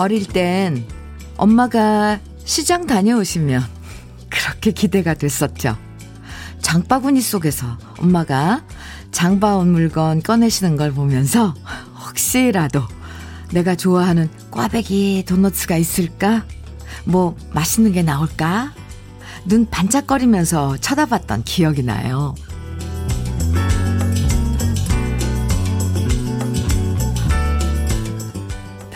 어릴 땐 엄마가 시장 다녀오시면 그렇게 기대가 됐었죠. 장바구니 속에서 엄마가 장바온 물건 꺼내시는 걸 보면서 혹시라도 내가 좋아하는 꽈배기 도너츠가 있을까? 뭐 맛있는 게 나올까? 눈 반짝거리면서 쳐다봤던 기억이 나요.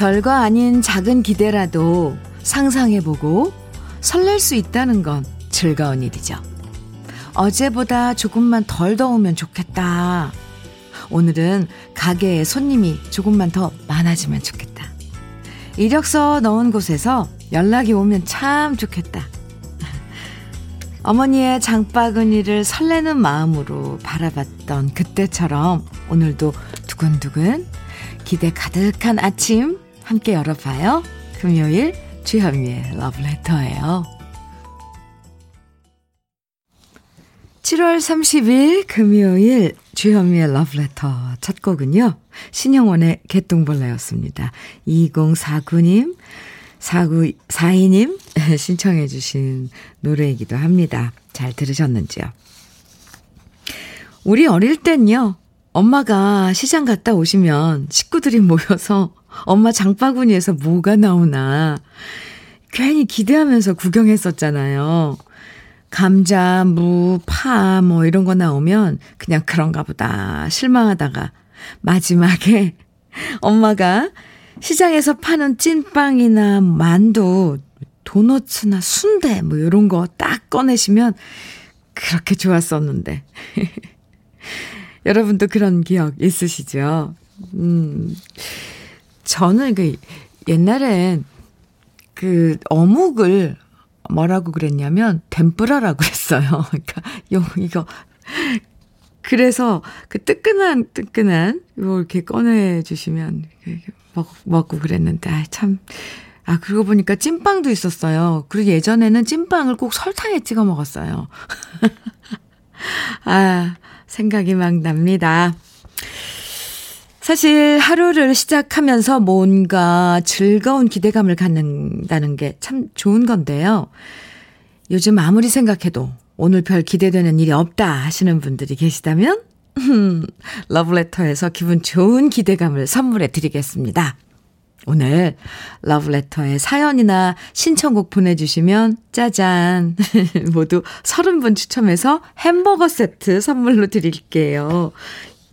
별거 아닌 작은 기대라도 상상해보고 설렐 수 있다는 건 즐거운 일이죠. 어제보다 조금만 덜 더우면 좋겠다. 오늘은 가게에 손님이 조금만 더 많아지면 좋겠다. 이력서 넣은 곳에서 연락이 오면 참 좋겠다. 어머니의 장바구니를 설레는 마음으로 바라봤던 그때처럼 오늘도 두근두근 기대 가득한 아침 함께 열어봐요. 금요일 주현미의 러브레터예요. 7월 30일 금요일 주현미의 러브레터 첫 곡은요. 신영원의 개똥벌레였습니다. 2049님, 4942님 신청해 주신 노래이기도 합니다. 잘 들으셨는지요? 우리 어릴 땐요. 엄마가 시장 갔다 오시면 식구들이 모여서 엄마 장바구니에서 뭐가 나오나 괜히 기대하면서 구경했었잖아요. 감자, 무, 파, 뭐 이런 거 나오면 그냥 그런가 보다 실망하다가 마지막에 엄마가 시장에서 파는 찐빵이나 만두, 도너츠나 순대 뭐 이런 거 딱 꺼내시면 그렇게 좋았었는데. 여러분도 그런 기억 있으시죠? 음. 저는 그 옛날엔 그 어묵을 뭐라고 그랬냐면 덴뿌라라고 했어요. 그러니까 요 이거 그래서 그 뜨끈한 뜨끈한 요 이렇게 꺼내 주시면 먹 먹고 그랬는데 아, 참 아, 그러고 보니까 찐빵도 있었어요. 그리고 예전에는 찐빵을 꼭 설탕에 찍어 먹었어요. 아, 생각이 막 납니다. 사실 하루를 시작하면서 뭔가 즐거운 기대감을 갖는다는 게 참 좋은 건데요. 요즘 아무리 생각해도 오늘 별 기대되는 일이 없다 하시는 분들이 계시다면, 러브레터에서 기분 좋은 기대감을 선물해 드리겠습니다. 오늘 러브레터에 사연이나 신청곡 보내주시면 짜잔 모두 30분 추첨해서 햄버거 세트 선물로 드릴게요.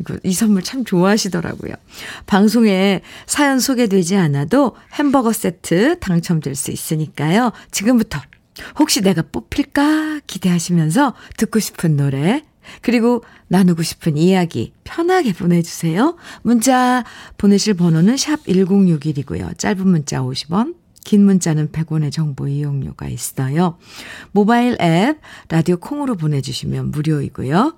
이거, 이 선물 참 좋아하시더라고요. 방송에 사연 소개되지 않아도 햄버거 세트 당첨될 수 있으니까요. 지금부터 혹시 내가 뽑힐까 기대하시면서 듣고 싶은 노래, 그리고 나누고 싶은 이야기 편하게 보내주세요. 문자 보내실 번호는 샵 1061이고요. 짧은 문자 50원, 긴 문자는 100원의 정보 이용료가 있어요. 모바일 앱, 라디오 콩으로 보내주시면 무료이고요.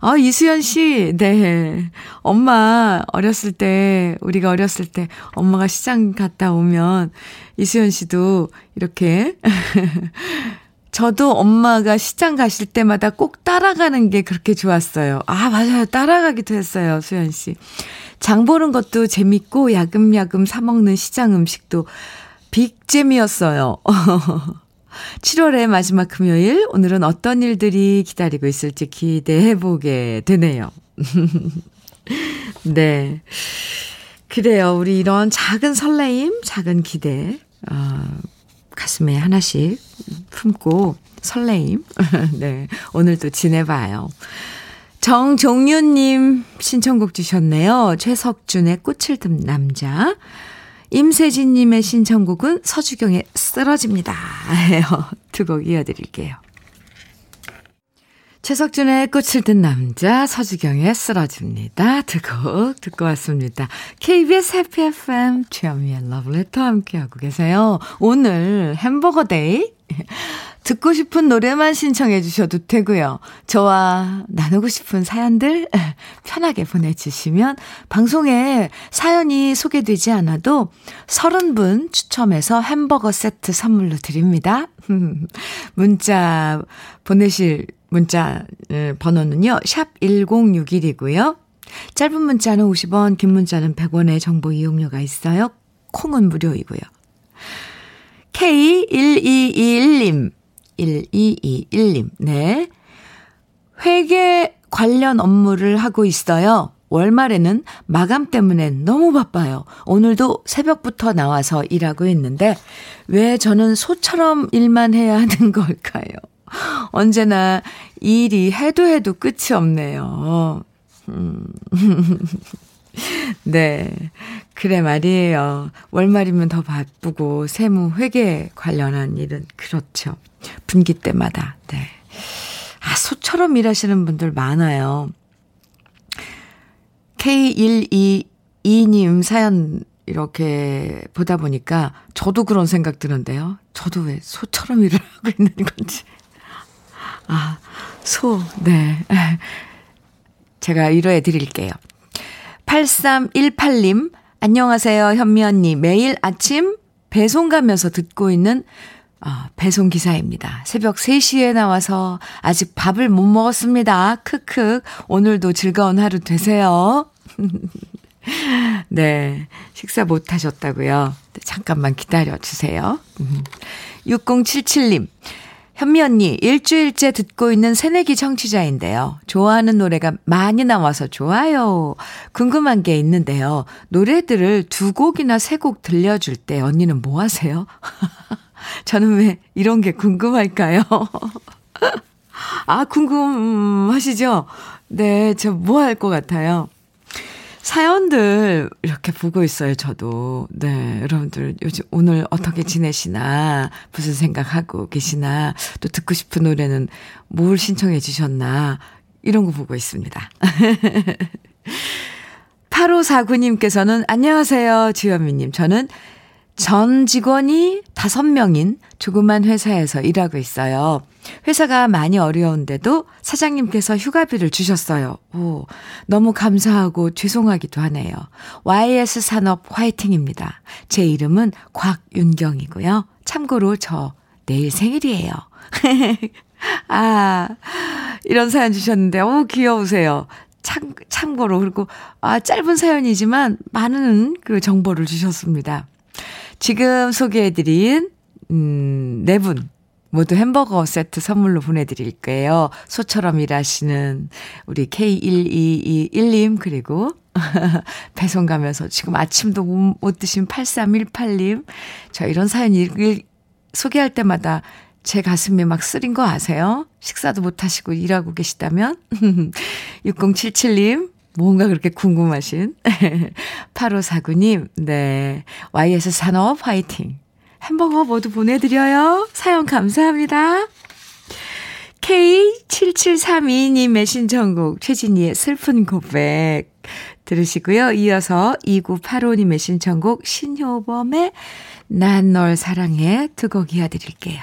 아, 이수연 씨, 네. 엄마 어렸을 때, 우리가 어렸을 때 엄마가 시장 갔다 오면 이수연 씨도 이렇게 저도 엄마가 시장 가실 때마다 꼭 따라가는 게 그렇게 좋았어요. 아, 맞아요. 따라가기도 했어요, 수연 씨. 장 보는 것도 재밌고 야금야금 사먹는 시장 음식도 빅잼이었어요. 7월의 마지막 금요일, 오늘은 어떤 일들이 기다리고 있을지 기대해 보게 되네요. 네. 그래요. 우리 이런 작은 설레임, 작은 기대, 어, 가슴에 하나씩 품고 설레임. 네. 오늘도 지내봐요. 정종윤님 신청곡 주셨네요. 최석준의 꽃을 든 남자. 임세진님의 신청곡은 서주경의 쓰러집니다. 두 곡 이어드릴게요. 최석준의 꽃을 든 남자, 서주경의 쓰러집니다. 두곡 듣고 왔습니다. KBS 해피 FM 주현미의 러브레터 함께하고 계세요. 오늘 햄버거 데이. 듣고 싶은 노래만 신청해 주셔도 되고요. 저와 나누고 싶은 사연들 편하게 보내주시면 방송에 사연이 소개되지 않아도 30분 추첨해서 햄버거 세트 선물로 드립니다. 문자 보내실 문자 번호는요. 샵 1061이고요. 짧은 문자는 50원, 긴 문자는 100원의 정보 이용료가 있어요. 콩은 무료이고요. K1221님, 1221님, 네. 회계 관련 업무를 하고 있어요. 월말에는 마감 때문에 너무 바빠요. 오늘도 새벽부터 나와서 일하고 있는데 왜 저는 소처럼 일만 해야 하는 걸까요? 언제나 일이 해도 해도 끝이 없네요. 음. 네. 그래 말이에요. 월말이면 더 바쁘고 세무 회계 관련한 일은 그렇죠. 분기 때마다. 네. 아, 소처럼 일하시는 분들 많아요. K122님 사연 이렇게 보다 보니까 저도 그런 생각 드는데요. 저도 왜 소처럼 일을 하고 있는 건지. 아, 소, 네. 제가 위로해 드릴게요. 8318님, 안녕하세요, 현미 언니. 매일 아침 배송 가면서 듣고 있는 아, 배송 기사입니다. 새벽 3시에 나와서 아직 밥을 못 먹었습니다. 크크. 오늘도 즐거운 하루 되세요. 네. 식사 못 하셨다고요? 네, 잠깐만 기다려 주세요. 6077님. 현미 언니, 일주일째 듣고 있는 새내기 청취자인데요. 좋아하는 노래가 많이 나와서 좋아요. 궁금한 게 있는데요. 노래들을 두 곡이나 세 곡 들려줄 때 언니는 뭐 하세요? 저는 왜 이런 게 궁금할까요? 아, 궁금하시죠? 네, 저 뭐 할 것 같아요? 사연들 이렇게 보고 있어요, 저도. 네, 여러분들 요즘 오늘 어떻게 지내시나, 무슨 생각하고 계시나, 또 듣고 싶은 노래는 뭘 신청해 주셨나, 이런 거 보고 있습니다. 8549님께서는 안녕하세요, 주현미님. 저는 전 직원이 5명인 조그만 회사에서 일하고 있어요. 회사가 많이 어려운데도 사장님께서 휴가비를 주셨어요. 오, 너무 감사하고 죄송하기도 하네요. YS 산업 화이팅입니다. 제 이름은 곽윤경이고요. 참고로 저 내일 생일이에요. 아, 이런 사연 주셨는데, 오, 귀여우세요. 참, 참고로. 그리고, 아, 짧은 사연이지만 많은 그 정보를 주셨습니다. 지금 소개해드린, 음, 네 분. 모두 햄버거 세트 선물로 보내드릴게요. 소처럼 일하시는 우리 K1221님, 그리고 배송 가면서 지금 아침도 못 드신 8318님. 저 이런 사연 읽, 소개할 때마다 제 가슴이 막 쓰린 거 아세요? 식사도 못 하시고 일하고 계시다면? 6077님, 뭔가 그렇게 궁금하신 8549님, 네. YS 산업 화이팅. 햄버거 모두 보내드려요. 사연 감사합니다. K7732님의 신청곡 최진희의 슬픈 고백 들으시고요. 이어서 2985님의 신청곡 신효범의 난 널 사랑해 두 곡 이어드릴게요.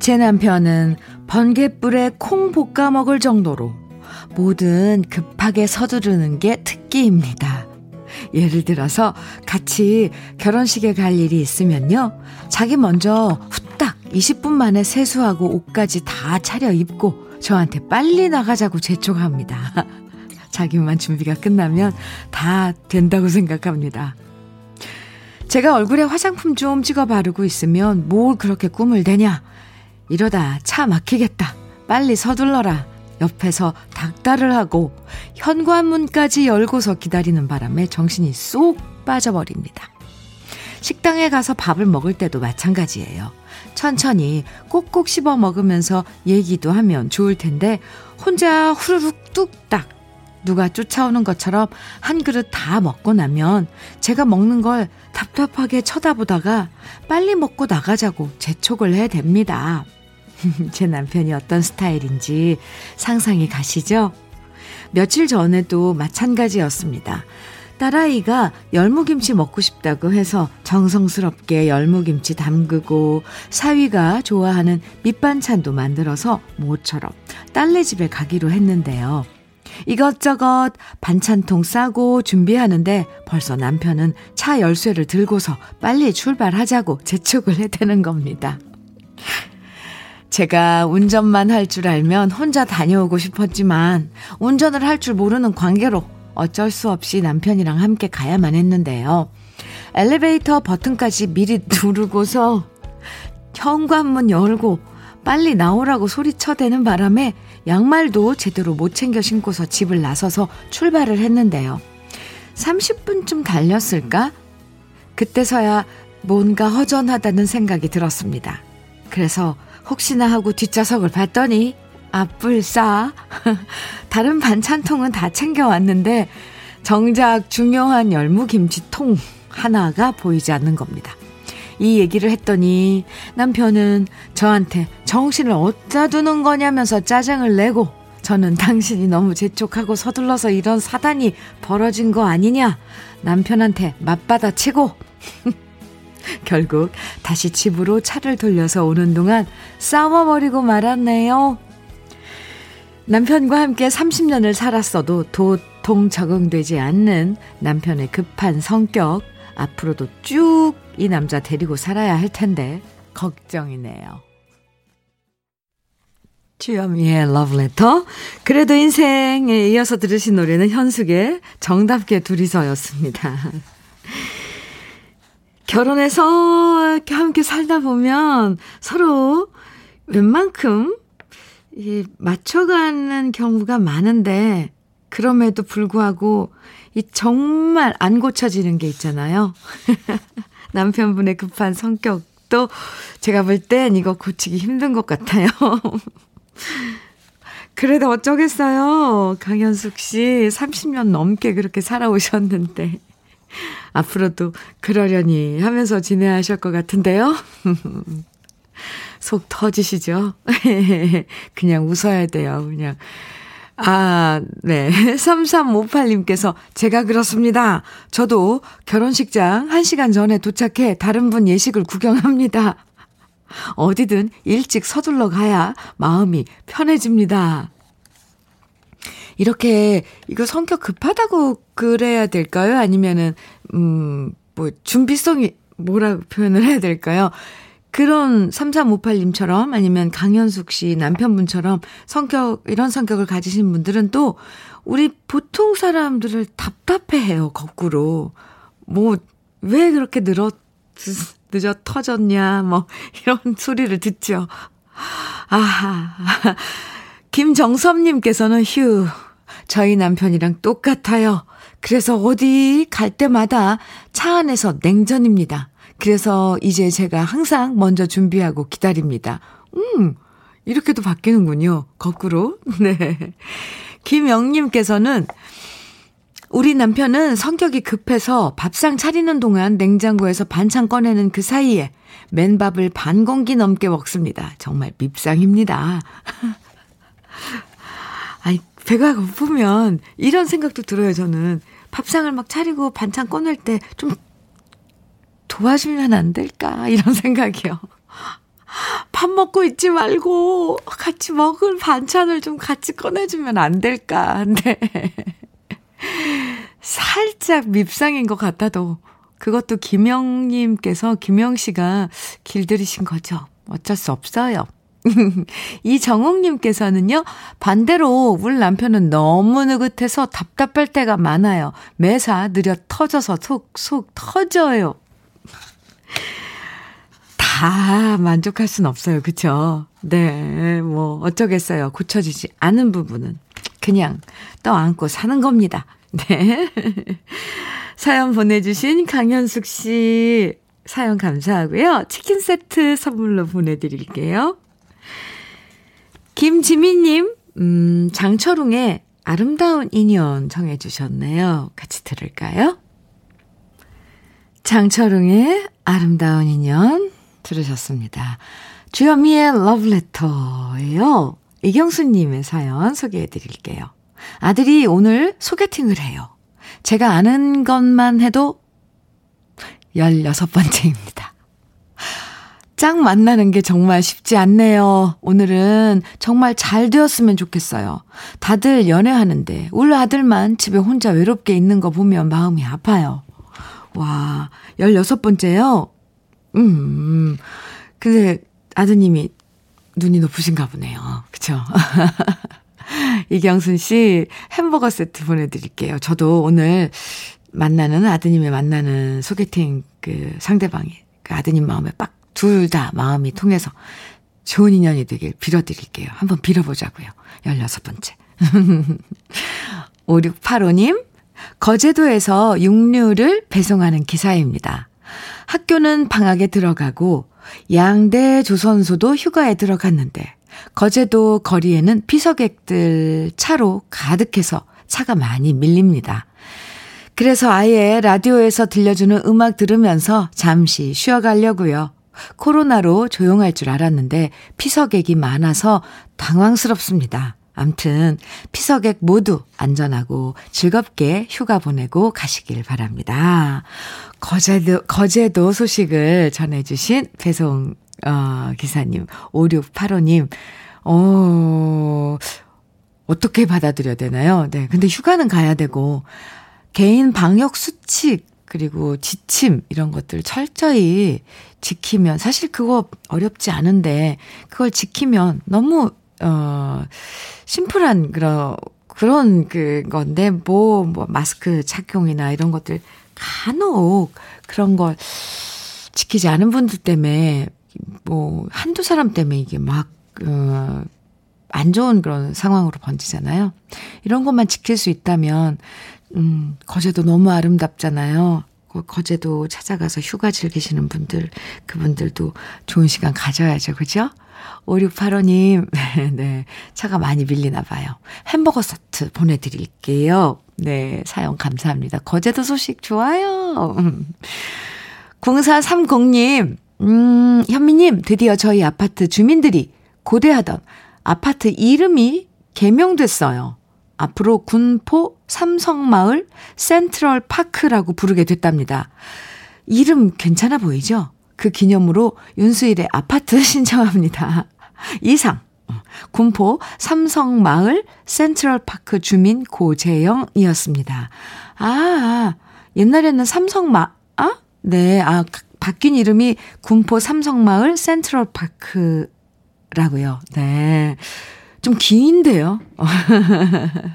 제 남편은 번개불에 콩 볶아 먹을 정도로 뭐든 급하게 서두르는 게 특기입니다. 예를 들어서 같이 결혼식에 갈 일이 있으면요. 자기 먼저 후딱 20분 만에 세수하고 옷까지 다 차려 입고 저한테 빨리 나가자고 재촉합니다. 자기만 준비가 끝나면 다 된다고 생각합니다. 제가 얼굴에 화장품 좀 찍어 바르고 있으면 뭘 그렇게 꿈을 대냐? 이러다 차 막히겠다. 빨리 서둘러라. 옆에서 닥달을 하고 현관문까지 열고서 기다리는 바람에 정신이 쏙 빠져버립니다. 식당에 가서 밥을 먹을 때도 마찬가지예요. 천천히 꼭꼭 씹어 먹으면서 얘기도 하면 좋을 텐데 혼자 후루룩 뚝딱 누가 쫓아오는 것처럼 한 그릇 다 먹고 나면 제가 먹는 걸 답답하게 쳐다보다가 빨리 먹고 나가자고 재촉을 해 댑니다. 제 남편이 어떤 스타일인지 상상이 가시죠? 며칠 전에도 마찬가지였습니다. 딸아이가 열무김치 먹고 싶다고 해서 정성스럽게 열무김치 담그고 사위가 좋아하는 밑반찬도 만들어서 모처럼 딸네 집에 가기로 했는데요. 이것저것 반찬통 싸고 준비하는데 벌써 남편은 차 열쇠를 들고서 빨리 출발하자고 재촉을 해대는 겁니다. 제가 운전만 할 줄 알면 혼자 다녀오고 싶었지만 운전을 할 줄 모르는 관계로 어쩔 수 없이 남편이랑 함께 가야만 했는데요. 엘리베이터 버튼까지 미리 누르고서 현관문 열고 빨리 나오라고 소리쳐대는 바람에 양말도 제대로 못 챙겨 신고서 집을 나서서 출발을 했는데요. 30분쯤 달렸을까? 그때서야 뭔가 허전하다는 생각이 들었습니다. 그래서 혹시나 하고 뒷좌석을 봤더니 앞불싸 다른 반찬통은 다 챙겨왔는데 정작 중요한 열무김치통 하나가 보이지 않는 겁니다. 이 얘기를 했더니 남편은 저한테 정신을 어디다 두는 거냐면서 짜증을 내고 저는 당신이 너무 재촉하고 서둘러서 이런 사단이 벌어진 거 아니냐 남편한테 맞받아 치고 결국 다시 집으로 차를 돌려서 오는 동안 싸워버리고 말았네요. 남편과 함께 30년을 살았어도 도통 적응되지 않는 남편의 급한 성격 앞으로도 쭉 이 남자 데리고 살아야 할 텐데 걱정이네요. 주여미의 러브레터. 그래도 인생에 이어서 들으신 노래는 현숙의 정답게 둘이서였습니다. 결혼해서 이렇게 함께 살다 보면 서로 웬만큼 이 맞춰가는 경우가 많은데 그럼에도 불구하고 이 정말 안 고쳐지는 게 있잖아요. 남편분의 급한 성격도 제가 볼 땐 이거 고치기 힘든 것 같아요. 그래도 어쩌겠어요. 강현숙 씨 30년 넘게 그렇게 살아오셨는데 앞으로도 그러려니 하면서 지내하실 것 같은데요. 속 터지시죠? 그냥 웃어야 돼요. 그냥 아, 네. 3358님께서 제가 그렇습니다. 저도 결혼식장 1시간 전에 도착해 다른 분 예식을 구경합니다. 어디든 일찍 서둘러 가야 마음이 편해집니다. 이렇게 이거 성격 급하다고 그래야 될까요? 아니면은 음 뭐 준비성이 뭐라 표현을 해야 될까요? 그런 3358님처럼 아니면 강현숙 씨 남편분처럼 성격, 이런 성격을 가지신 분들은 또 우리 보통 사람들을 답답해 해요, 거꾸로. 뭐, 왜 그렇게 늘어, 늦어 터졌냐, 뭐, 이런 소리를 듣죠. 아하. 김정섭님께서는 휴, 저희 남편이랑 똑같아요. 그래서 어디 갈 때마다 차 안에서 냉전입니다. 그래서 이제 제가 항상 먼저 준비하고 기다립니다. 음, 이렇게도 바뀌는군요. 거꾸로. 네. 김영님께서는 우리 남편은 성격이 급해서 밥상 차리는 동안 냉장고에서 반찬 꺼내는 그 사이에 맨밥을 반 공기 넘게 먹습니다. 정말 밉상입니다. 아이, 배가 고프면 이런 생각도 들어요, 저는. 밥상을 막 차리고 반찬 꺼낼 때 좀 도와주면 안 될까? 이런 생각이요. 밥 먹고 있지 말고 같이 먹을 반찬을 좀 같이 꺼내주면 안 될까? 네. 살짝 밉상인 것 같아도 그것도 김영님께서 김영 씨가 길들이신 거죠. 어쩔 수 없어요. 이정욱님께서는요, 반대로 우리 남편은 너무 느긋해서 답답할 때가 많아요. 매사 느려 터져서 속, 속 터져요. 다 만족할 순 없어요. 그쵸? 네, 뭐, 어쩌겠어요. 고쳐지지 않은 부분은. 그냥 떠안고 사는 겁니다. 네. 사연 보내주신 강현숙 씨, 사연 감사하고요. 치킨 세트 선물로 보내드릴게요. 김지민님, 음, 장철웅의 아름다운 인연 정해 주셨네요. 같이 들을까요? 장철웅의 아름다운 인연 들으셨습니다. 주현미의 러브레터예요. 이경수님의 사연 소개해 드릴게요. 아들이 오늘 소개팅을 해요. 제가 아는 것만 해도 16번째입니다. 짝 만나는 게 정말 쉽지 않네요. 오늘은 정말 잘 되었으면 좋겠어요. 다들 연애하는데 우리 아들만 집에 혼자 외롭게 있는 거 보면 마음이 아파요. 와, 16번째요? 음, 근데 아드님이 눈이 높으신가 보네요. 그쵸? 이경순 씨 햄버거 세트 보내드릴게요. 저도 오늘 만나는 아드님의 만나는 소개팅 그 상대방이 그 아드님 마음에 빡 둘 다 마음이 통해서 좋은 인연이 되길 빌어드릴게요. 한번 빌어보자고요. 16번째. 5685님, 거제도에서 육류를 배송하는 기사입니다. 학교는 방학에 들어가고 양대 조선소도 휴가에 들어갔는데 거제도 거리에는 피서객들 차로 가득해서 차가 많이 밀립니다. 그래서 아예 라디오에서 들려주는 음악 들으면서 잠시 쉬어가려고요. 코로나로 조용할 줄 알았는데 피서객이 많아서 당황스럽습니다. 암튼 피서객 모두 안전하고 즐겁게 휴가 보내고 가시길 바랍니다. 거제도 거제도 소식을 전해 주신 배송 어 기사님 5685님 어 어떻게 받아들여야 되나요? 네. 근데 휴가는 가야 되고 개인 방역 수칙 그리고 지침 이런 것들 철저히 지키면 사실 그거 어렵지 않은데 그걸 지키면 너무 어 심플한 그런 그런 그 건데 뭐, 뭐 마스크 착용이나 이런 것들 간혹 그런 걸 지키지 않은 분들 때문에 뭐 한두 사람 때문에 이게 막 어, 안 좋은 그런 상황으로 번지잖아요. 이런 것만 지킬 수 있다면 음, 거제도 너무 아름답잖아요. 거제도 찾아가서 휴가 즐기시는 분들, 그분들도 좋은 시간 가져야죠. 그죠? 5685님, 네, 차가 많이 밀리나 봐요. 햄버거 세트 보내드릴게요. 네, 사연 감사합니다. 거제도 소식 좋아요. 0430님, 음, 현미님, 드디어 저희 아파트 주민들이 고대하던 아파트 이름이 개명됐어요. 앞으로 군포 삼성마을 센트럴 파크라고 부르게 됐답니다. 이름 괜찮아 보이죠? 그 기념으로 윤수일의 아파트 신청합니다. 이상. 군포 삼성마을 센트럴파크 주민 고재영이었습니다. 아, 옛날에는 삼성마, 아? 네, 아, 바뀐 이름이 군포 삼성마을 센트럴파크라고요. 네. 좀 긴데요.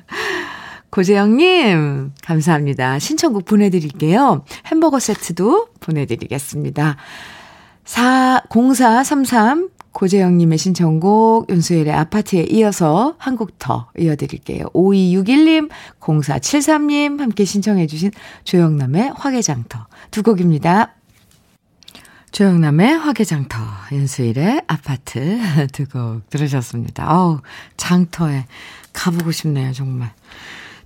고재영님, 감사합니다. 신청곡 보내드릴게요. 햄버거 세트도 보내드리겠습니다. 4, 0433 고재영님의 신청곡 윤수일의 아파트에 이어서 한 곡 더 이어드릴게요. 5261님, 0473님 함께 신청해 주신 조영남의 화개장터 두 곡입니다. 조영남의 화개장터, 윤수일의 아파트 두 곡 들으셨습니다. 어우, 장터에 가보고 싶네요, 정말.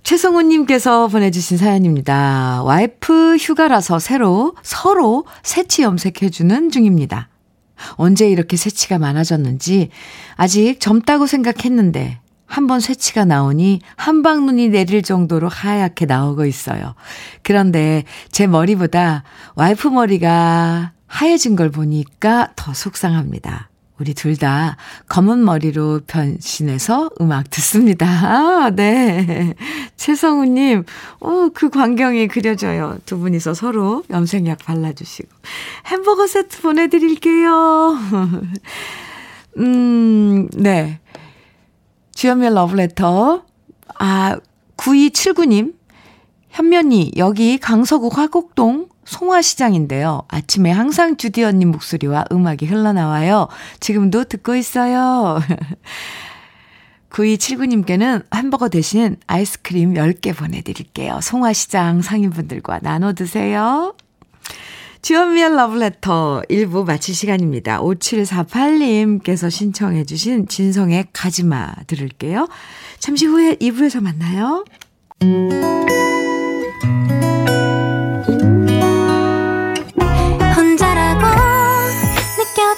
최성우님께서 보내주신 사연입니다. 와이프 휴가라서 새로, 서로 새치 염색해주는 중입니다. 언제 이렇게 새치가 많아졌는지 아직 젊다고 생각했는데 한번 새치가 나오니 한방눈이 내릴 정도로 하얗게 나오고 있어요. 그런데 제 머리보다 와이프 머리가 하얘진 걸 보니까 더 속상합니다. 우리 둘 다 검은 머리로 변신해서 음악 듣습니다. 아, 네. 최성우님, 오, 그 광경이 그려져요. 두 분이서 서로 염색약 발라주시고. 햄버거 세트 보내드릴게요. 음, 네. 주연미의 러브레터. 아, 9279님. 현면이, 여기 강서구 화곡동 송화시장인데요. 아침에 항상 주디 언니 목소리와 음악이 흘러나와요. 지금도 듣고 있어요. 9279님께는 햄버거 대신 아이스크림 10개 보내드릴게요. 송화시장 상인분들과 나눠 드세요. 주현미의 러브레터 1부 마칠 시간입니다. 5748님께서 신청해 주신 진성의 가지마 들을게요. 잠시 후에 2부에서 만나요.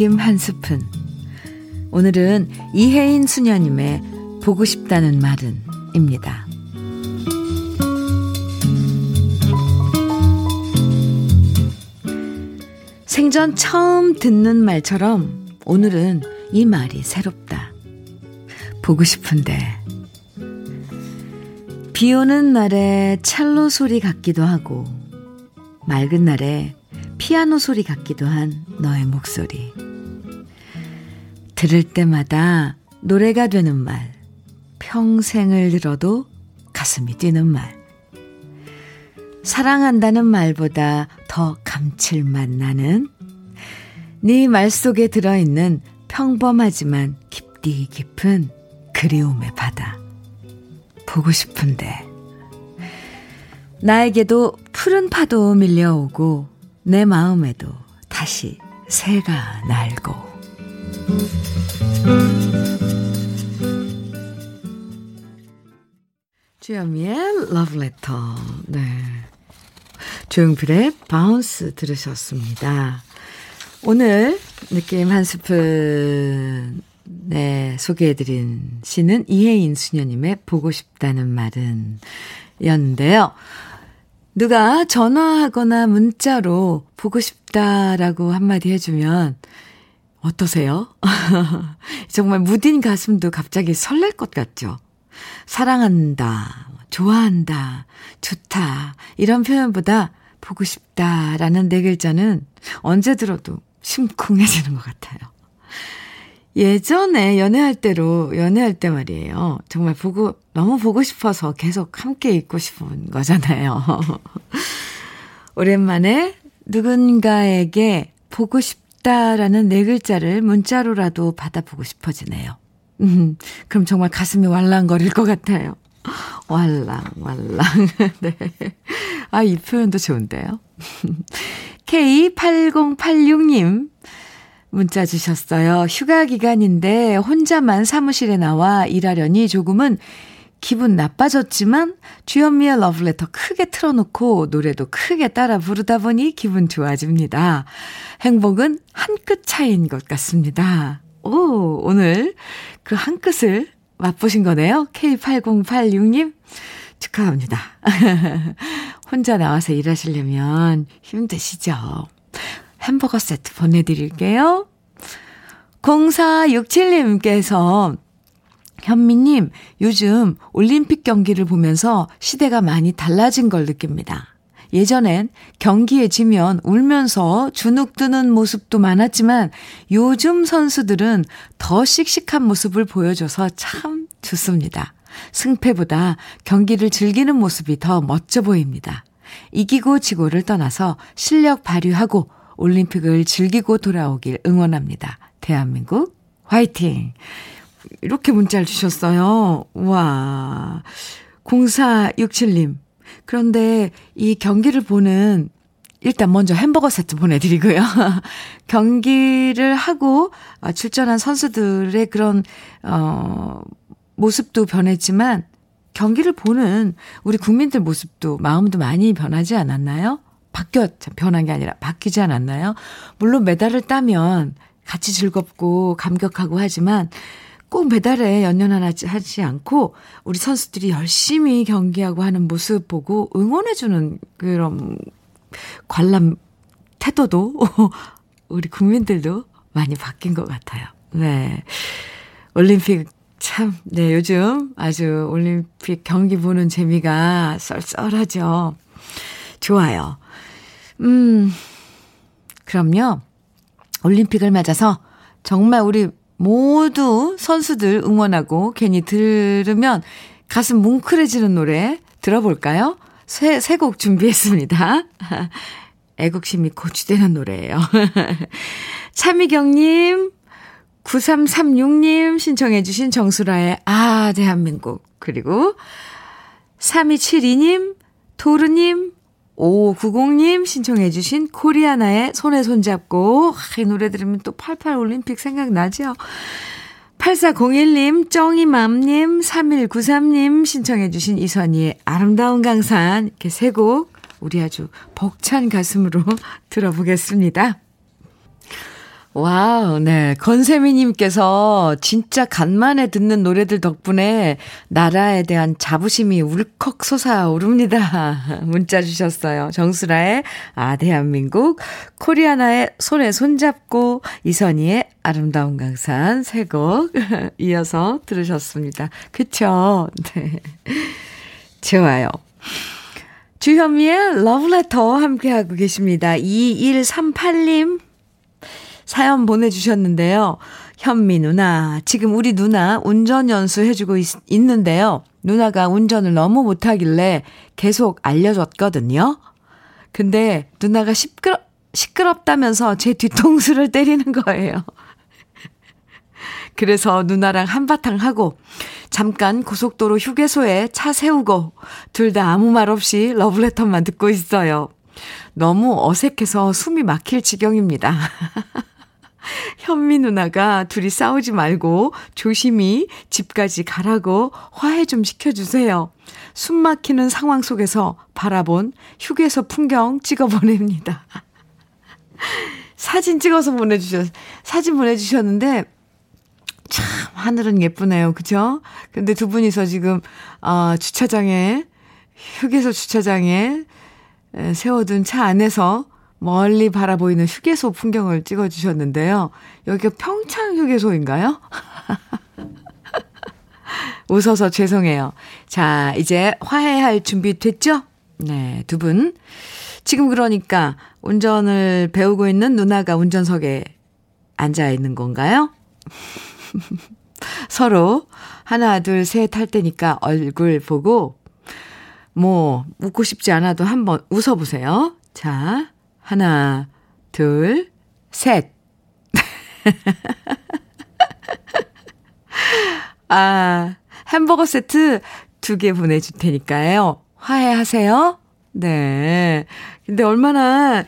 느낌 한 스푼. 오늘은 이혜인 수녀님의 보고 싶다는 말은 입니다. 생전 처음 듣는 말처럼 오늘은 이 말이 새롭다. 보고 싶은데. 비 오는 날에 첼로 소리 같기도 하고, 맑은 날에 피아노 소리 같기도 한 너의 목소리. 들을 때마다 노래가 되는 말, 평생을 들어도 가슴이 뛰는 말. 사랑한다는 말보다 더 감칠맛 나는 네 말 속에 들어있는 평범하지만 깊디 깊은 그리움의 바다. 보고 싶은데. 나에게도 푸른 파도 밀려오고 내 마음에도 다시 새가 날고. 주현미의 러브레터. 네. 조용필의 바운스 들으셨습니다. 오늘 느낌 한 스푼 네, 소개해드린 시는 이해인 수녀님의 보고 싶다는 말은 였는데요. 누가 전화하거나 문자로 보고 싶다라고 한마디 해주면 어떠세요? 정말 무딘 가슴도 갑자기 설렐 것 같죠? 사랑한다, 좋아한다, 좋다, 이런 표현보다 보고 싶다라는 네 글자는 언제 들어도 심쿵해지는 것 같아요. 예전에 연애할 때로, 연애할 때 말이에요. 정말 보고, 너무 보고 싶어서 계속 함께 있고 싶은 거잖아요. 오랜만에 누군가에게 보고 싶다 라는 네 글자를 문자로라도 받아보고 싶어지네요. 음, 그럼 정말 가슴이 왈랑거릴 것 같아요. 왈랑, 왈랑. 네. 아, 이 표현도 좋은데요. K8086님, 문자 주셨어요. 휴가 기간인데 혼자만 사무실에 나와 일하려니 조금은 기분 나빠졌지만 주현미의 러브레터 크게 틀어놓고 노래도 크게 따라 부르다 보니 기분 좋아집니다. 행복은 한 끗 차이인 것 같습니다. 오, 오늘 그 한 끗을 맛보신 거네요. K8086님 축하합니다. 혼자 나와서 일하시려면 힘드시죠? 햄버거 세트 보내드릴게요. 0467님께서 현미님, 요즘 올림픽 경기를 보면서 시대가 많이 달라진 걸 느낍니다. 예전엔 경기에 지면 울면서 주눅 드는 모습도 많았지만 요즘 선수들은 더 씩씩한 모습을 보여줘서 참 좋습니다. 승패보다 경기를 즐기는 모습이 더 멋져 보입니다. 이기고 지고를 떠나서 실력 발휘하고 올림픽을 즐기고 돌아오길 응원합니다. 대한민국 화이팅! 이렇게 문자를 주셨어요. 와. 0467님. 그런데 이 경기를 보는 일단 먼저 햄버거 세트 보내드리고요. 경기를 하고 어, 출전한 선수들의 그런, 어, 모습도 변했지만 경기를 보는 우리 국민들 모습도 마음도 많이 변하지 않았나요? 바뀌어, 변한 게 아니라 바뀌지 않았나요? 물론 메달을 따면 같이 즐겁고 감격하고 하지만 꼭 메달에 연연하지 하지 않고 우리 선수들이 열심히 경기하고 하는 모습 보고 응원해주는 그런 관람 태도도 우리 국민들도 많이 바뀐 것 같아요. 네. 올림픽 참, 네, 요즘 아주 올림픽 경기 보는 재미가 썰썰하죠. 좋아요. 음, 그럼요. 올림픽을 맞아서 정말 우리 모두 선수들 응원하고 괜히 들으면 가슴 뭉클해지는 노래 들어볼까요? 새, 새곡 준비했습니다. 애국심이 고취되는 노래예요. 차미경님, 9336님 신청해 주신 정수라의 아, 대한민국. 그리고 3272님, 도르님, 5590님 신청해주신 코리아나의 손에 손잡고. 이 노래 들으면 또 88 올림픽 생각나죠? 8401님, 쩡이맘님, 3193님 신청해주신 이선희의 아름다운 강산. 이렇게 세 곡 우리 아주 벅찬 가슴으로 들어보겠습니다. wow, 네. 건세미님께서 진짜 간만에 듣는 노래들 덕분에 나라에 대한 자부심이 울컥 솟아오릅니다. 문자 주셨어요. 정수라의 아, 대한민국, 코리아나의 손에 손잡고, 이선희의 아름다운 강산 세 곡 이어서 들으셨습니다. 그쵸? 네. 좋아요. 주현미의 러브레터 함께하고 계십니다. 2138님 사연 보내주셨는데요. 현미 누나, 지금 우리 누나 운전 연수 해주고 있, 있는데요. 누나가 운전을 너무 못하길래 계속 알려줬거든요. 근데 누나가 시끄러, 시끄럽다면서 제 뒤통수를 때리는 거예요. 그래서 누나랑 한바탕 하고 잠깐 고속도로 휴게소에 차 세우고 둘 다 아무 말 없이 러브레터만 듣고 있어요. 너무 어색해서 숨이 막힐 지경입니다. 현미 누나가 둘이 싸우지 말고 조심히 집까지 가라고 화해 좀 시켜주세요. 숨 막히는 상황 속에서 바라본 휴게소 풍경 찍어 보냅니다. 사진 찍어서 보내주셨, 사진 보내주셨는데, 참, 하늘은 예쁘네요. 그죠? 근데 두 분이서 지금, 어, 주차장에, 휴게소 주차장에 세워둔 차 안에서 멀리 바라보이는 휴게소 풍경을 찍어주셨는데요. 여기가 평창 휴게소인가요? 웃어서 죄송해요. 자, 이제 화해할 준비 됐죠? 네, 두 분. 지금 그러니까 운전을 배우고 있는 누나가 운전석에 앉아 있는 건가요? 서로 하나, 둘, 셋 할 때니까 얼굴 보고 뭐 웃고 싶지 않아도 한번 웃어보세요. 자, 하나, 둘, 셋. 아, 햄버거 세트 두 개 보내줄 테니까요. 화해하세요. 네. 근데 얼마나,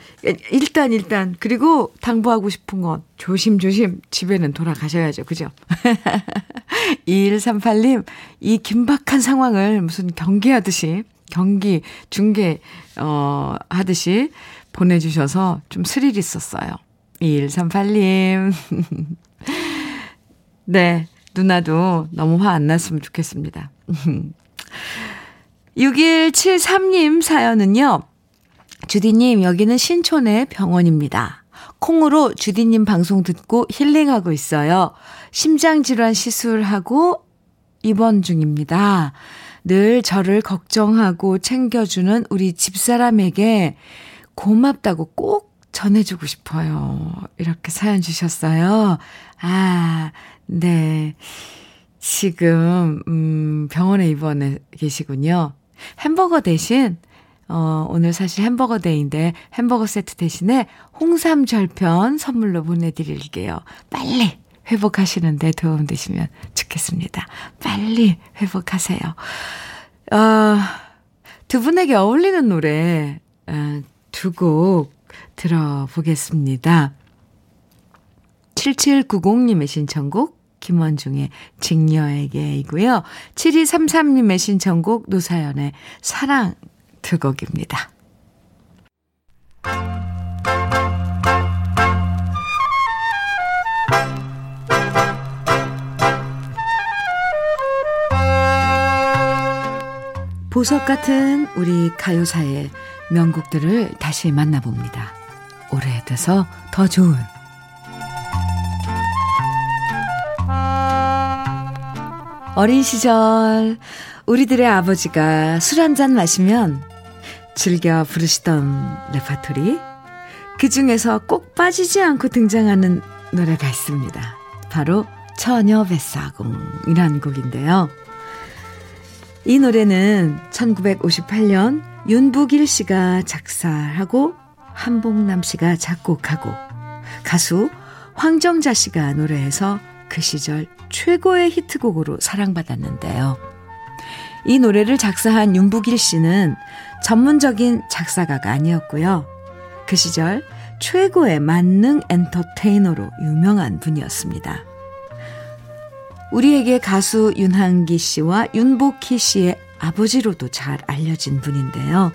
일단, 일단, 그리고 당부하고 싶은 건 조심조심 집에는 돌아가셔야죠. 그죠? 2138님, 이 긴박한 상황을 무슨 경기하듯이, 경기, 중계, 어, 하듯이 보내주셔서 좀 스릴 있었어요. 2138님. 네. 누나도 너무 화 안 났으면 좋겠습니다. 6173님 사연은요. 주디님, 여기는 신촌의 병원입니다. 콩으로 주디님 방송 듣고 힐링하고 있어요. 심장질환 시술하고 입원 중입니다. 늘 저를 걱정하고 챙겨주는 우리 집사람에게 고맙다고 꼭 전해주고 싶어요. 이렇게 사연 주셨어요. 아, 네. 지금, 음, 병원에 입원해 계시군요. 햄버거 대신, 어, 오늘 사실 햄버거 데이인데 햄버거 세트 대신에 홍삼 절편 선물로 보내드릴게요. 빨리 회복하시는데 도움 되시면 좋겠습니다. 빨리 회복하세요. 어, 두 분에게 어울리는 노래, 어, 두 곡 들어보겠습니다. 7790님의 신청곡 김원중의 직녀에게이고요. 7233님의 신청곡 노사연의 사랑 두 곡입니다. 보석 같은 우리 가요사의 명곡들을 다시 만나봅니다. 오래돼서 더 좋은 어린 시절 우리들의 아버지가 술 한 잔 마시면 즐겨 부르시던 레파토리 그 중에서 꼭 빠지지 않고 등장하는 노래가 있습니다. 바로 처녀 뱃사공이라는 곡인데요. 이 노래는 1958년 윤부길 씨가 작사하고 한복남 씨가 작곡하고 가수 황정자 씨가 노래해서 그 시절 최고의 히트곡으로 사랑받았는데요. 이 노래를 작사한 윤부길 씨는 전문적인 작사가가 아니었고요. 그 시절 최고의 만능 엔터테이너로 유명한 분이었습니다. 우리에게 가수 윤한기 씨와 윤복희 씨의 아버지로도 잘 알려진 분인데요.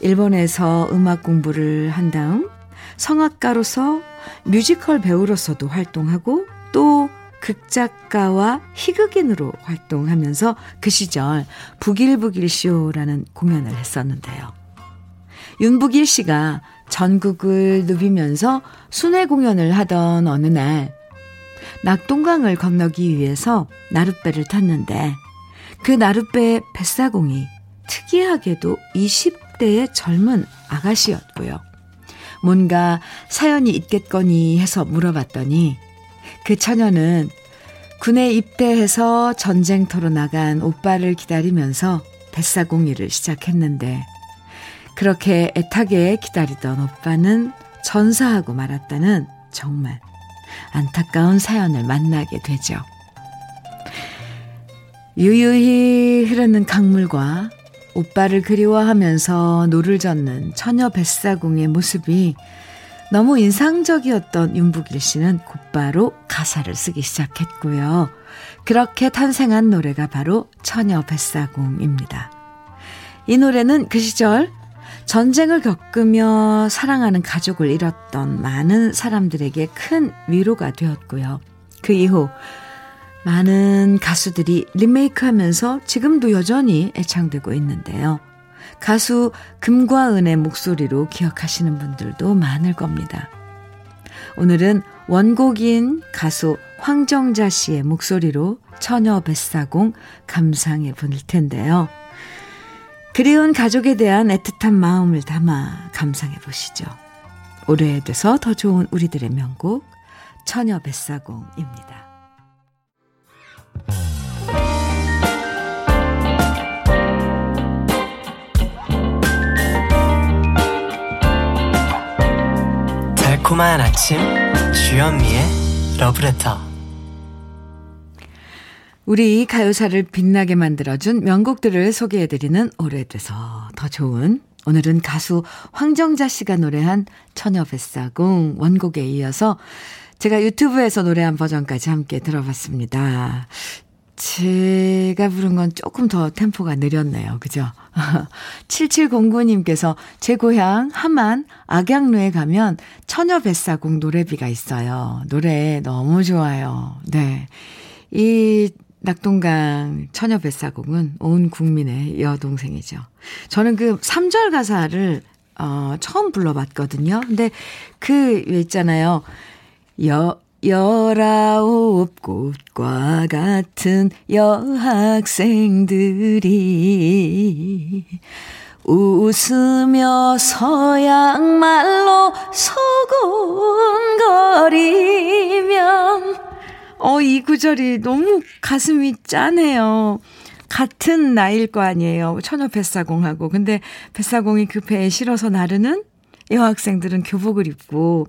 일본에서 음악 공부를 한 다음 성악가로서 뮤지컬 배우로서도 활동하고 또 극작가와 희극인으로 활동하면서 그 시절 북일북일 쇼라는 공연을 했었는데요. 윤북일 씨가 전국을 누비면서 순회 공연을 하던 어느 날 낙동강을 건너기 위해서 나룻배를 탔는데 그 나룻배의 뱃사공이 특이하게도 20대의 젊은 아가씨였고요. 뭔가 사연이 있겠거니 해서 물어봤더니 그 처녀는 군에 입대해서 전쟁터로 나간 오빠를 기다리면서 뱃사공일을 시작했는데 그렇게 애타게 기다리던 오빠는 전사하고 말았다는 정말 안타까운 사연을 만나게 되죠. 유유히 흐르는 강물과 오빠를 그리워하면서 노를 젓는 처녀 뱃사공의 모습이 너무 인상적이었던 윤부길 씨는 곧바로 가사를 쓰기 시작했고요. 그렇게 탄생한 노래가 바로 처녀 뱃사공입니다. 이 노래는 그 시절 전쟁을 겪으며 사랑하는 가족을 잃었던 많은 사람들에게 큰 위로가 되었고요. 그 이후 많은 가수들이 리메이크 하면서 지금도 여전히 애창되고 있는데요. 가수 금과 은의 목소리로 기억하시는 분들도 많을 겁니다. 오늘은 원곡인 가수 황정자 씨의 목소리로 처녀 뱃사공 감상해 볼 텐데요. 그리운 가족에 대한 애틋한 마음을 담아 감상해 보시죠. 오래돼서 더 좋은 우리들의 명곡 처녀 뱃사공입니다. 달콤한 아침 주현미의 러브레터. 우리 가요사를 빛나게 만들어준 명곡들을 소개해드리는 오래돼서 더 좋은 오늘은 가수 황정자 씨가 노래한 처녀 뱃사공 원곡에 이어서 제가 유튜브에서 노래한 버전까지 함께 들어봤습니다. 제가 부른 건 조금 더 템포가 느렸네요. 그죠? 7709님께서 제 고향 함안 악양루에 가면 처녀 뱃사공 노래비가 있어요. 노래 너무 좋아요. 네. 이 낙동강 처녀 뱃사공은 온 국민의 여동생이죠. 저는 그 3절 가사를 어, 처음 불러봤거든요. 근데 그 있잖아요. 여, 열아홉 꽃과 같은 여학생들이 웃으며 서양말로 소곤거리면 어, 이 구절이 너무 가슴이 짠해요. 같은 나이일 거 아니에요. 처녀 뱃사공하고. 근데 뱃사공이 그 배에 실어서 나르는 여학생들은 교복을 입고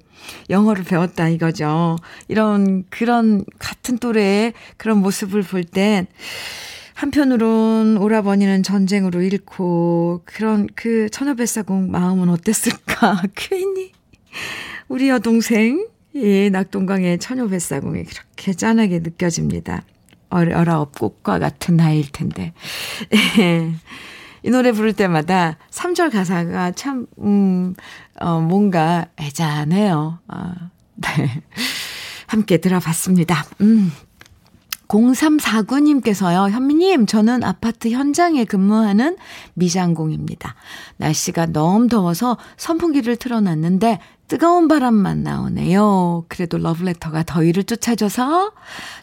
영어를 배웠다 이거죠. 이런 그런 같은 또래의 그런 모습을 볼 땐 한편으론 오라버니는 전쟁으로 잃고 그런 그 처녀뱃사공 마음은 어땠을까? 괜히 우리 여동생 예, 낙동강의 처녀뱃사공이 그렇게 짠하게 느껴집니다. 어라업 꽃과 같은 나이일 텐데. 이 노래 부를 때마다 3절 가사가 참, 음, 어, 뭔가 애잔해요. 아, 네. 함께 들어봤습니다. 음. 0349님께서요, 현미님, 저는 아파트 현장에 근무하는 미장공입니다. 날씨가 너무 더워서 선풍기를 틀어놨는데 뜨거운 바람만 나오네요. 그래도 러브레터가 더위를 쫓아줘서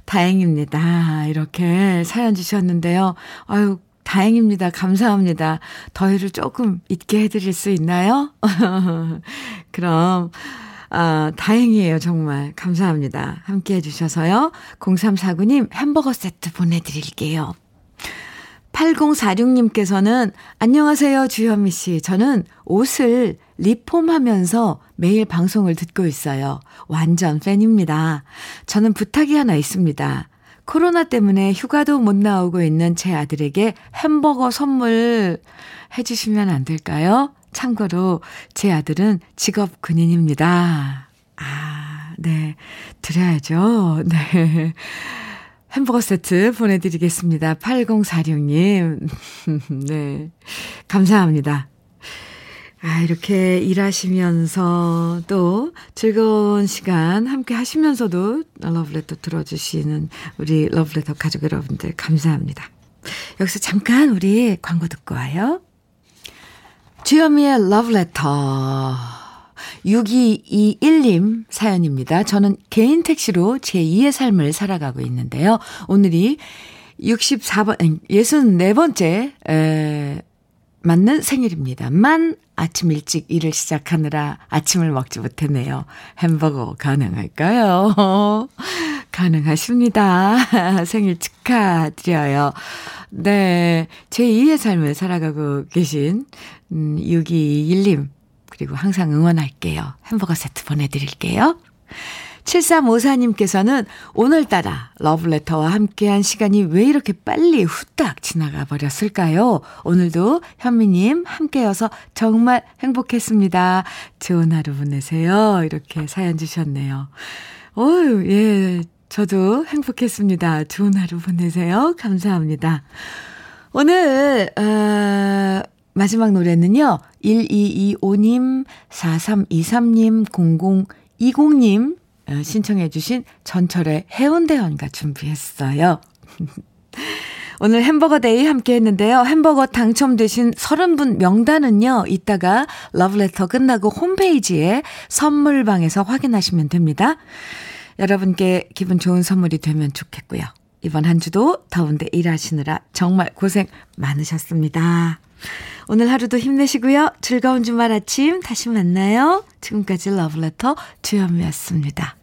다행입니다. 이렇게 사연 주셨는데요. 아유, 다행입니다. 감사합니다. 더위를 조금 잊게 해드릴 수 있나요? 그럼, 아, 다행이에요. 정말. 감사합니다. 함께 해주셔서요. 0349님 햄버거 세트 보내드릴게요. 8046님께서는 안녕하세요. 주현미 씨. 저는 옷을 리폼하면서 매일 방송을 듣고 있어요. 완전 팬입니다. 저는 부탁이 하나 있습니다. 코로나 때문에 휴가도 못 나오고 있는 제 아들에게 햄버거 선물 해주시면 안 될까요? 참고로 제 아들은 직업 군인입니다. 아, 네. 드려야죠. 네. 햄버거 세트 보내드리겠습니다. 8046님. 네. 감사합니다. 아, 이렇게 일하시면서 또 즐거운 시간 함께 하시면서도 러브레터 들어주시는 우리 러브레터 가족 여러분들 감사합니다. 여기서 잠깐 우리 광고 듣고 와요. 주현미의 러브레터. 6221님 사연입니다. 저는 개인 택시로 제2의 삶을 살아가고 있는데요. 오늘이 64번, 64번째, 에, 맞는 생일입니다만 아침 일찍 일을 시작하느라 아침을 먹지 못했네요. 햄버거 가능할까요? 가능하십니다. 생일 축하드려요. 네. 제 2의 삶을 살아가고 계신, 음, 6221님. 그리고 항상 응원할게요. 햄버거 세트 보내드릴게요. 7354님께서는 오늘따라 러브레터와 함께한 시간이 왜 이렇게 빨리 후딱 지나가 버렸을까요? 오늘도 현미님 함께여서 정말 행복했습니다. 좋은 하루 보내세요. 이렇게 사연 주셨네요. 어유 예. 저도 행복했습니다. 좋은 하루 보내세요. 감사합니다. 오늘, 어, 마지막 노래는요. 1225님, 4323님, 0020님 어, 신청해 주신 전철의 해운대 연가 준비했어요. 오늘 햄버거 day 함께 했는데요. 햄버거 당첨되신 30분 명단은요. 이따가 러브레터 끝나고 홈페이지에 선물방에서 확인하시면 됩니다. 여러분께 기분 좋은 선물이 되면 좋겠고요. 이번 한 주도 더운데 일하시느라 정말 고생 많으셨습니다. 오늘 하루도 힘내시고요. 즐거운 주말 아침 다시 만나요. 지금까지 러브레터 주현미였습니다.